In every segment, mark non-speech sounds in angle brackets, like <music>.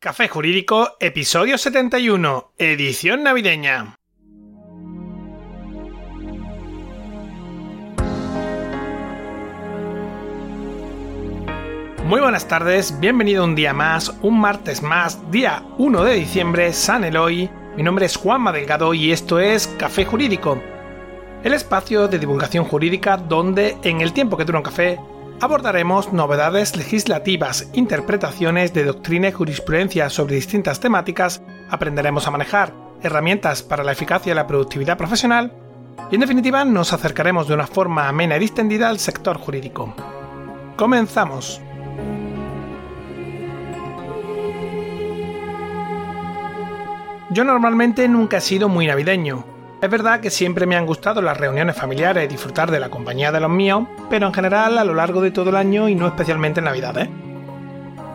Café Jurídico, episodio 71, edición navideña. Muy buenas tardes, bienvenido un día más, un martes más, día 1 de diciembre, San Eloy. Mi nombre es Juanma Delgado y esto es Café Jurídico, el espacio de divulgación jurídica donde, en el tiempo que dura un café, abordaremos novedades legislativas, interpretaciones de doctrina y jurisprudencia sobre distintas temáticas, aprenderemos a manejar herramientas para la eficacia y la productividad profesional y en definitiva nos acercaremos de una forma amena y distendida al sector jurídico. Comenzamos. Yo normalmente nunca he sido muy navideño, es verdad que siempre me han gustado las reuniones familiares y disfrutar de la compañía de los míos, pero en general a lo largo de todo el año y no especialmente en Navidades.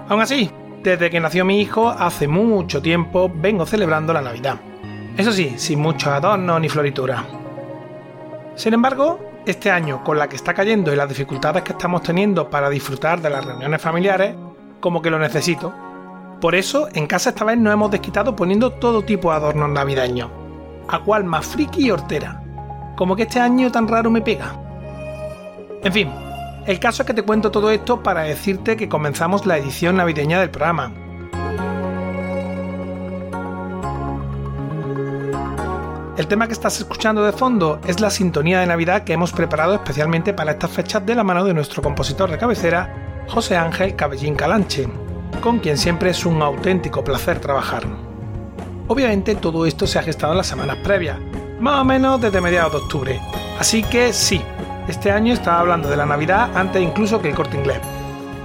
Aún así, desde que nació mi hijo, hace mucho tiempo vengo celebrando la Navidad. Eso sí, sin muchos adornos ni floritura. Sin embargo, este año, con la que está cayendo y las dificultades que estamos teniendo para disfrutar de las reuniones familiares, como que lo necesito. Por eso, en casa esta vez nos hemos desquitado poniendo todo tipo de adornos navideños a cuál más friki y hortera. Como que este año tan raro me pega. En fin, el caso es que te cuento todo esto para decirte que comenzamos la edición navideña del programa. El tema que estás escuchando de fondo es la sintonía de Navidad que hemos preparado especialmente para estas fechas de la mano de nuestro compositor de cabecera, José Ángel Cabellín Calanche, con quien siempre es un auténtico placer trabajar. Obviamente todo esto se ha gestado en las semanas previas, más o menos desde mediados de octubre. Así que sí, este año estaba hablando de la Navidad antes incluso que el corte inglés.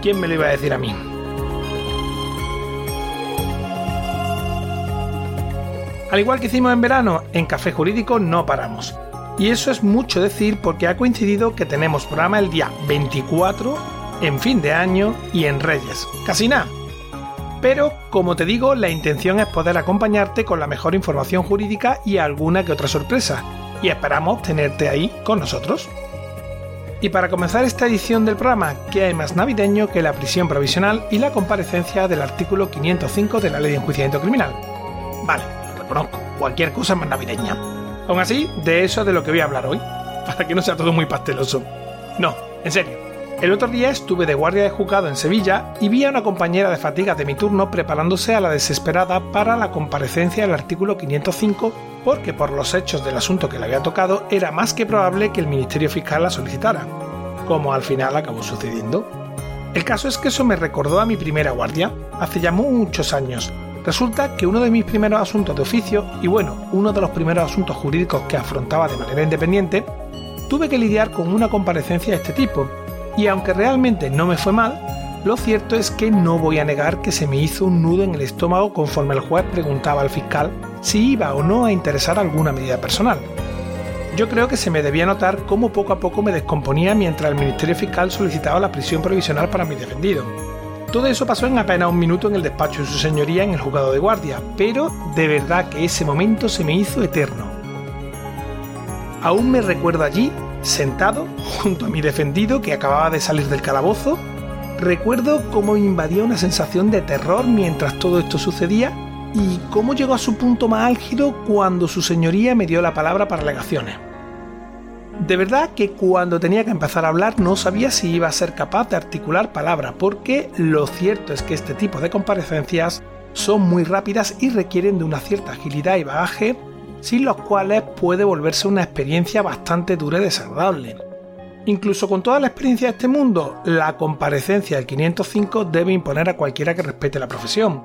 ¿Quién me lo iba a decir a mí? Al igual que hicimos en verano, en Café Jurídico no paramos. Y eso es mucho decir porque ha coincidido que tenemos programa el día 24, en fin de año y en Reyes. Casi nada. Pero, como te digo, la intención es poder acompañarte con la mejor información jurídica y alguna que otra sorpresa, y esperamos tenerte ahí con nosotros. Y para comenzar esta edición del programa, ¿qué hay más navideño que la prisión provisional y la comparecencia del artículo 505 de la Ley de Enjuiciamiento Criminal? Vale, reconozco, cualquier cosa más navideña. Aún así, de eso es de lo que voy a hablar hoy, <laughs> para que no sea todo muy pasteloso. No, en serio, el otro día estuve de guardia de juzgado en Sevilla y vi a una compañera de fatiga de mi turno preparándose a la desesperada para la comparecencia del artículo 505 porque por los hechos del asunto que le había tocado era más que probable que el Ministerio Fiscal la solicitara, como al final acabó sucediendo. El caso es que eso me recordó a mi primera guardia, hace ya muchos años. Resulta que uno de mis primeros asuntos de oficio, y bueno, uno de los primeros asuntos jurídicos que afrontaba de manera independiente, tuve que lidiar con una comparecencia de este tipo, y aunque realmente no me fue mal, lo cierto es que no voy a negar que se me hizo un nudo en el estómago conforme el juez preguntaba al fiscal si iba o no a interesar alguna medida personal. Yo creo que se me debía notar cómo poco a poco me descomponía mientras el Ministerio Fiscal solicitaba la prisión provisional para mi defendido. Todo eso pasó en apenas un minuto en el despacho de su señoría en el juzgado de guardia, pero de verdad que ese momento se me hizo eterno. Aún me recuerdo allí Sentado junto a mi defendido que acababa de salir del calabozo, recuerdo cómo invadía una sensación de terror mientras todo esto sucedía y cómo llegó a su punto más álgido cuando su señoría me dio la palabra para alegaciones. De verdad que cuando tenía que empezar a hablar no sabía si iba a ser capaz de articular palabra, porque lo cierto es que este tipo de comparecencias son muy rápidas y requieren de una cierta agilidad y bagaje sin los cuales puede volverse una experiencia bastante dura y desagradable. Incluso con toda la experiencia de este mundo, la comparecencia del 505 debe imponer a cualquiera que respete la profesión,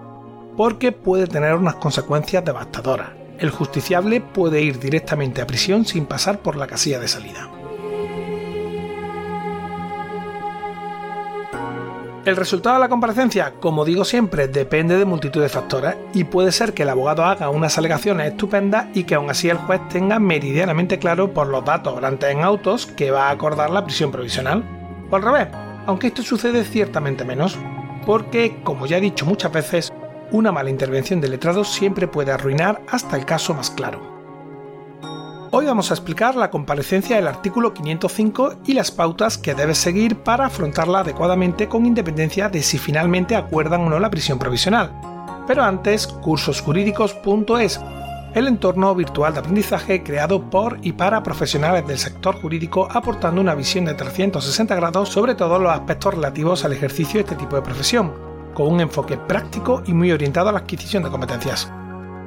porque puede tener unas consecuencias devastadoras. El justiciable puede ir directamente a prisión sin pasar por la casilla de salida. El resultado de la comparecencia, como digo siempre, depende de multitud de factores y puede ser que el abogado haga unas alegaciones estupendas y que aún así el juez tenga meridianamente claro por los datos orantes en autos que va a acordar la prisión provisional. O al revés, aunque esto sucede ciertamente menos, porque, como ya he dicho muchas veces, una mala intervención del letrado siempre puede arruinar hasta el caso más claro. Hoy vamos a explicar la comparecencia del artículo 505 y las pautas que debes seguir para afrontarla adecuadamente con independencia de si finalmente acuerdan o no la prisión provisional. Pero antes, cursosjurídicos.es, el entorno virtual de aprendizaje creado por y para profesionales del sector jurídico aportando una visión de 360 grados sobre todos los aspectos relativos al ejercicio de este tipo de profesión, con un enfoque práctico y muy orientado a la adquisición de competencias.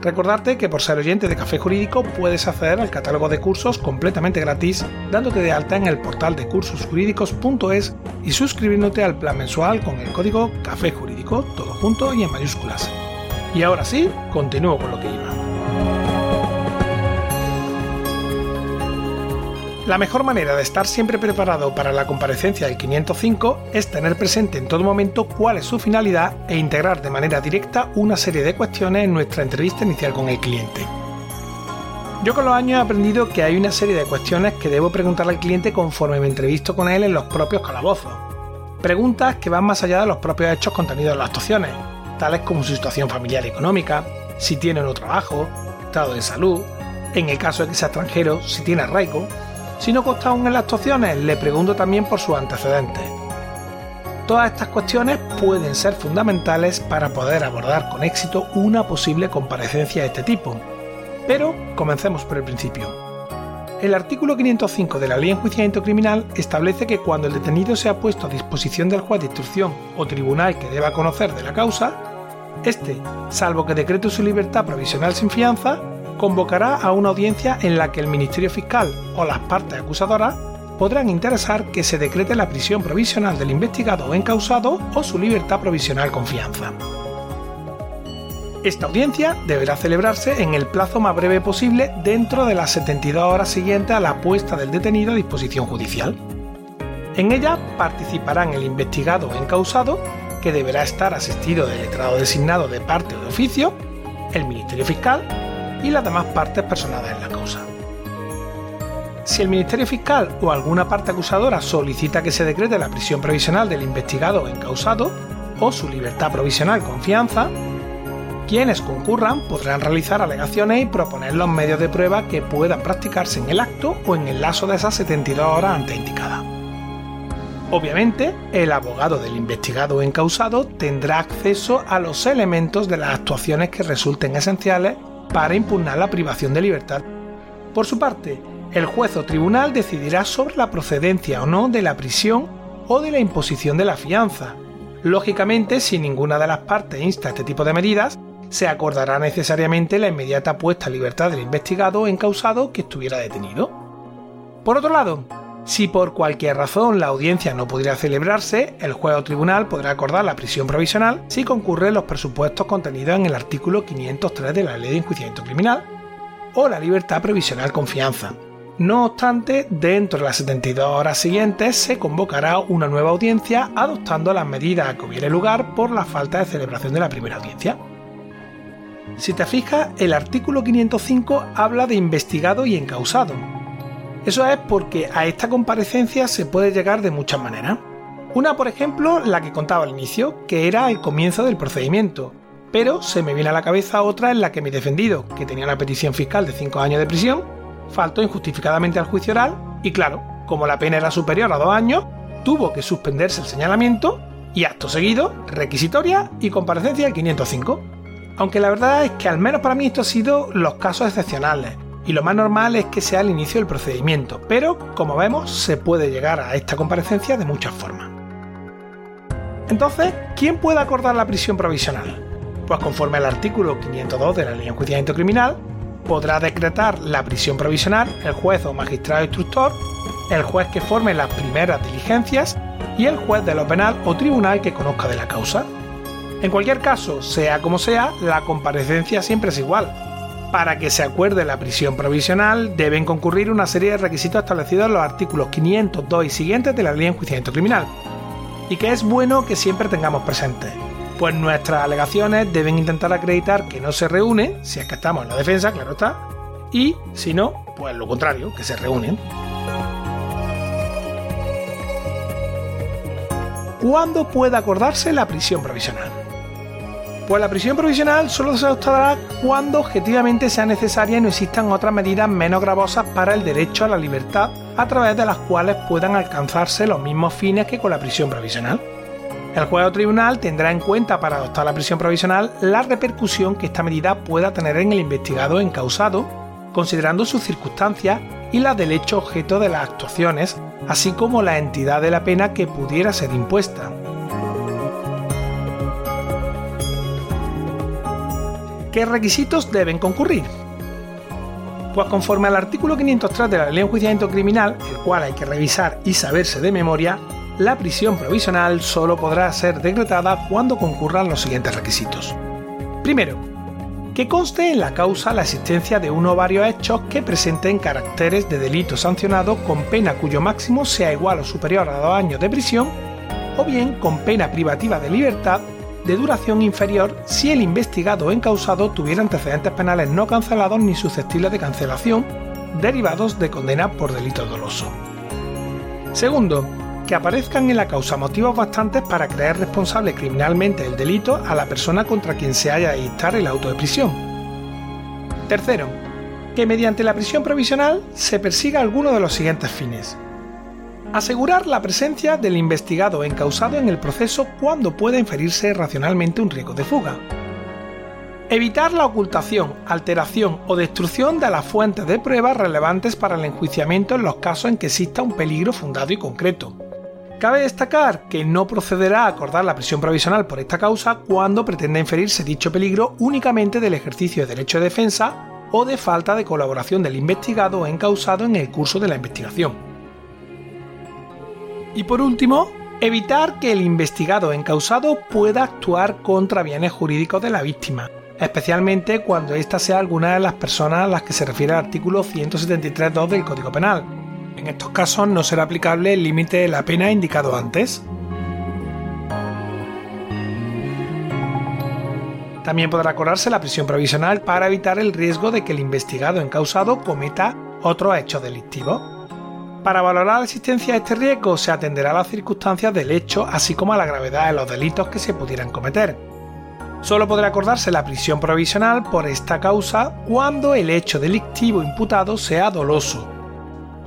Recordarte que por ser oyente de Café Jurídico puedes acceder al catálogo de cursos completamente gratis dándote de alta en el portal de cursosjurídicos.es y suscribiéndote al plan mensual con el código Café Jurídico, todo junto y en mayúsculas. Y ahora sí, continúo con lo que iba. La mejor manera de estar siempre preparado para la comparecencia del 505 es tener presente en todo momento cuál es su finalidad e integrar de manera directa una serie de cuestiones en nuestra entrevista inicial con el cliente. Yo con los años he aprendido que hay una serie de cuestiones que debo preguntar al cliente conforme me entrevisto con él en los propios calabozos. Preguntas que van más allá de los propios hechos contenidos en las actuaciones, tales como su situación familiar y económica, si tiene o no trabajo, estado de salud, en el caso de que sea extranjero, si tiene arraigo, si no consta aún en las actuaciones, le pregunto también por sus antecedentes. Todas estas cuestiones pueden ser fundamentales para poder abordar con éxito una posible comparecencia de este tipo. Pero comencemos por el principio. El artículo 505 de la Ley de Enjuiciamiento Criminal establece que cuando el detenido sea puesto a disposición del juez de instrucción o tribunal que deba conocer de la causa, este, salvo que decrete su libertad provisional sin fianza, convocará a una audiencia en la que el Ministerio Fiscal o las partes acusadoras podrán interesar que se decrete la prisión provisional del investigado o encausado o su libertad provisional con fianza. Esta audiencia deberá celebrarse en el plazo más breve posible dentro de las 72 horas siguientes a la puesta del detenido a disposición judicial. En ella participarán el investigado o encausado, que deberá estar asistido del letrado designado de parte o de oficio, el Ministerio Fiscal y las demás partes personadas en la causa. Si el Ministerio Fiscal o alguna parte acusadora solicita que se decrete la prisión provisional del investigado o encausado o su libertad provisional con fianza, quienes concurran podrán realizar alegaciones y proponer los medios de prueba que puedan practicarse en el acto o en el lazo de esas 72 horas antes indicadas. Obviamente, el abogado del investigado o encausado tendrá acceso a los elementos de las actuaciones que resulten esenciales para impugnar la privación de libertad. Por su parte, el juez o tribunal decidirá sobre la procedencia o no de la prisión o de la imposición de la fianza. Lógicamente, si ninguna de las partes insta este tipo de medidas, se acordará necesariamente la inmediata puesta a libertad del investigado o encausado que estuviera detenido. Por otro lado, si por cualquier razón la audiencia no pudiera celebrarse, el juez o tribunal podrá acordar la prisión provisional si concurren los presupuestos contenidos en el artículo 503 de la Ley de Enjuiciamiento Criminal o la libertad provisional con fianza. No obstante, dentro de las 72 horas siguientes se convocará una nueva audiencia adoptando las medidas que hubiere lugar por la falta de celebración de la primera audiencia. Si te fijas, el artículo 505 habla de investigado y encausado, eso es porque a esta comparecencia se puede llegar de muchas maneras. Una, por ejemplo, la que contaba al inicio, que era el comienzo del procedimiento. Pero se me viene a la cabeza otra en la que mi defendido, que tenía una petición fiscal de 5 años de prisión, faltó injustificadamente al juicio oral y claro, como la pena era superior a 2 años, tuvo que suspenderse el señalamiento y acto seguido, requisitoria y comparecencia del 505. Aunque la verdad es que al menos para mí esto ha sido los casos excepcionales, y lo más normal es que sea el inicio del procedimiento, pero como vemos se puede llegar a esta comparecencia de muchas formas. Entonces, ¿quién puede acordar la prisión provisional? Pues conforme al artículo 502 de la Ley de Enjuiciamiento Criminal, podrá decretar la prisión provisional el juez o magistrado instructor, el juez que forme las primeras diligencias y el juez de lo penal o tribunal que conozca de la causa. En cualquier caso, sea como sea, la comparecencia siempre es igual, para que se acuerde la prisión provisional deben concurrir una serie de requisitos establecidos en los artículos 502 y siguientes de la Ley de Enjuiciamiento Criminal, y que es bueno que siempre tengamos presentes, pues nuestras alegaciones deben intentar acreditar que no se reúnen, si es que estamos en la defensa, claro está, y si no, pues lo contrario, que se reúnen. ¿Cuándo puede acordarse la prisión provisional? Pues la prisión provisional solo se adoptará cuando objetivamente sea necesaria y no existan otras medidas menos gravosas para el derecho a la libertad a través de las cuales puedan alcanzarse los mismos fines que con la prisión provisional. El juez o tribunal tendrá en cuenta para adoptar la prisión provisional la repercusión que esta medida pueda tener en el investigado encausado, considerando sus circunstancias y las del hecho objeto de las actuaciones, así como la entidad de la pena que pudiera ser impuesta. ¿Qué requisitos deben concurrir? Pues conforme al artículo 503 de la Ley de Enjuiciamiento Criminal, el cual hay que revisar y saberse de memoria, la prisión provisional solo podrá ser decretada cuando concurran los siguientes requisitos. Primero, que conste en la causa la existencia de uno o varios hechos que presenten caracteres de delito sancionado con pena cuyo máximo sea igual o superior a dos años de prisión, o bien con pena privativa de libertad de duración inferior si el investigado o encausado tuviera antecedentes penales no cancelados ni susceptibles de cancelación derivados de condena por delito doloso. Segundo, que aparezcan en la causa motivos bastantes para creer responsable criminalmente del delito a la persona contra quien se haya de dictar el auto de prisión. Tercero, que mediante la prisión provisional se persiga alguno de los siguientes fines. Asegurar la presencia del investigado encausado en el proceso cuando pueda inferirse racionalmente un riesgo de fuga. Evitar la ocultación, alteración o destrucción de las fuentes de pruebas relevantes para el enjuiciamiento en los casos en que exista un peligro fundado y concreto. Cabe destacar que no procederá a acordar la prisión provisional por esta causa cuando pretenda inferirse dicho peligro únicamente del ejercicio de derecho de defensa o de falta de colaboración del investigado encausado en el curso de la investigación. Y por último, evitar que el investigado encausado pueda actuar contra bienes jurídicos de la víctima, especialmente cuando ésta sea alguna de las personas a las que se refiere el artículo 173.2 del Código Penal. En estos casos no será aplicable el límite de la pena indicado antes. También podrá cobrarse la prisión provisional para evitar el riesgo de que el investigado encausado cometa otro hecho delictivo. Para valorar la existencia de este riesgo se atenderá a las circunstancias del hecho, así como a la gravedad de los delitos que se pudieran cometer. Solo podrá acordarse la prisión provisional por esta causa cuando el hecho delictivo imputado sea doloso.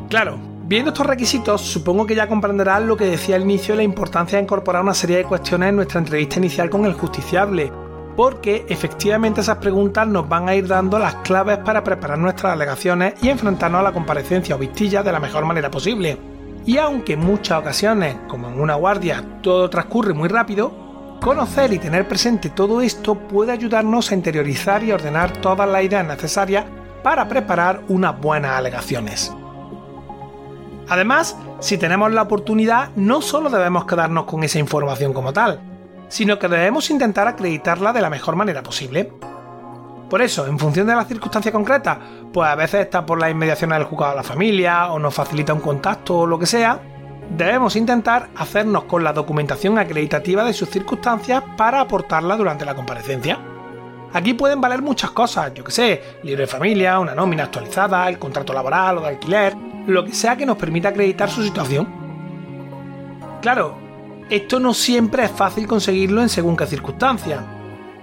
Claro, viendo estos requisitos, supongo que ya comprenderán lo que decía al inicio de la importancia de incorporar una serie de cuestiones en nuestra entrevista inicial con el justiciable, porque efectivamente esas preguntas nos van a ir dando las claves para preparar nuestras alegaciones y enfrentarnos a la comparecencia o vistilla de la mejor manera posible. Y aunque en muchas ocasiones, como en una guardia, todo transcurre muy rápido, conocer y tener presente todo esto puede ayudarnos a interiorizar y ordenar todas las ideas necesarias para preparar unas buenas alegaciones. Además, si tenemos la oportunidad, no solo debemos quedarnos con esa información como tal, sino que debemos intentar acreditarla de la mejor manera posible. Por eso, en función de la circunstancia concreta, pues a veces está por las inmediaciones del juzgado de la familia o nos facilita un contacto o lo que sea, debemos intentar hacernos con la documentación acreditativa de sus circunstancias para aportarla durante la comparecencia. Aquí pueden valer muchas cosas, yo que sé, libre de familia, una nómina actualizada, el contrato laboral o de alquiler, lo que sea que nos permita acreditar su situación. Claro, esto no siempre es fácil conseguirlo en según qué circunstancias.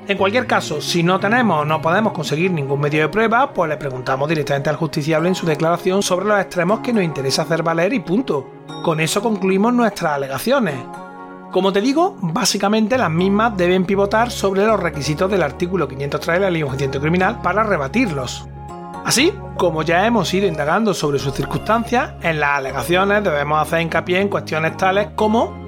En cualquier caso, si no tenemos o no podemos conseguir ningún medio de prueba, pues le preguntamos directamente al justiciable en su declaración sobre los extremos que nos interesa hacer valer y punto. Con eso concluimos nuestras alegaciones. Como te digo, básicamente las mismas deben pivotar sobre los requisitos del artículo 503 de la Ley Enjuiciamiento Criminal para rebatirlos. Así, como ya hemos ido indagando sobre sus circunstancias, en las alegaciones debemos hacer hincapié en cuestiones tales como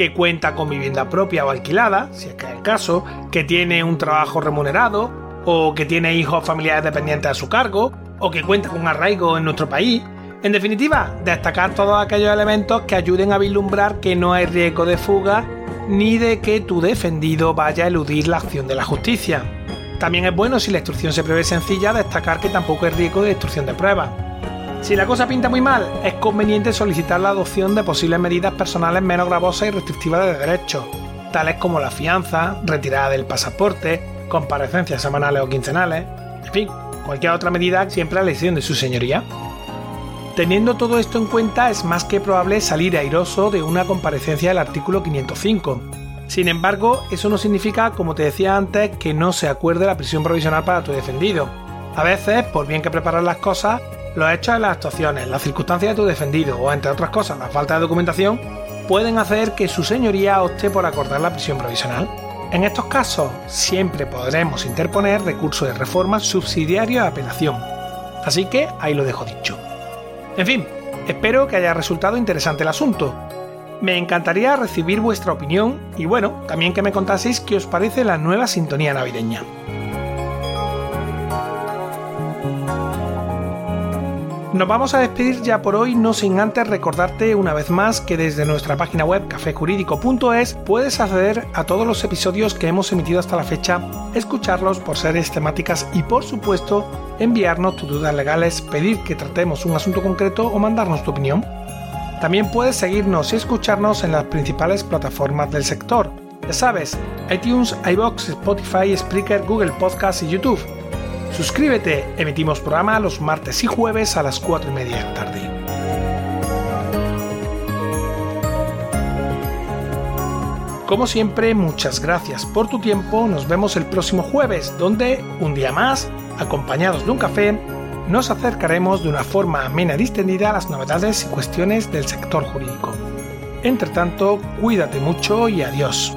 que cuenta con vivienda propia o alquilada, si es que es el caso, que tiene un trabajo remunerado, o que tiene hijos familiares dependientes a su cargo, o que cuenta con arraigo en nuestro país. En definitiva, destacar todos aquellos elementos que ayuden a vislumbrar que no hay riesgo de fuga ni de que tu defendido vaya a eludir la acción de la justicia. También es bueno si la instrucción se prevé sencilla destacar que tampoco hay riesgo de destrucción de pruebas. Si la cosa pinta muy mal, es conveniente solicitar la adopción de posibles medidas personales menos gravosas y restrictivas de derechos, tales como la fianza, retirada del pasaporte, comparecencias semanales o quincenales, en fin, cualquier otra medida siempre a la elección de su señoría. Teniendo todo esto en cuenta, es más que probable salir airoso de una comparecencia del artículo 505. Sin embargo, eso no significa, como te decía antes, que no se acuerde la prisión provisional para tu defendido. A veces, por bien que preparar las cosas, los hechos de las actuaciones, las circunstancias de tu defendido o, entre otras cosas, la falta de documentación, pueden hacer que su señoría opte por acordar la prisión provisional. En estos casos, siempre podremos interponer recurso de reforma subsidiario a apelación. Así que ahí lo dejo dicho. En fin, espero que haya resultado interesante el asunto. Me encantaría recibir vuestra opinión y bueno, también que me contaseis qué os parece la nueva sintonía navideña. Nos vamos a despedir ya por hoy, no sin antes recordarte una vez más que desde nuestra página web cafejurídico.es puedes acceder a todos los episodios que hemos emitido hasta la fecha, escucharlos por series temáticas y por supuesto enviarnos tus dudas legales, pedir que tratemos un asunto concreto o mandarnos tu opinión. También puedes seguirnos y escucharnos en las principales plataformas del sector. Ya sabes, iTunes, iBox, Spotify, Spreaker, Google Podcast y YouTube. Suscríbete, emitimos programa los martes y jueves a las 4 y media de la tarde. Como siempre, muchas gracias por tu tiempo. Nos vemos el próximo jueves, donde, un día más, acompañados de un café, nos acercaremos de una forma amena y distendida a las novedades y cuestiones del sector jurídico. Entre tanto, cuídate mucho y adiós.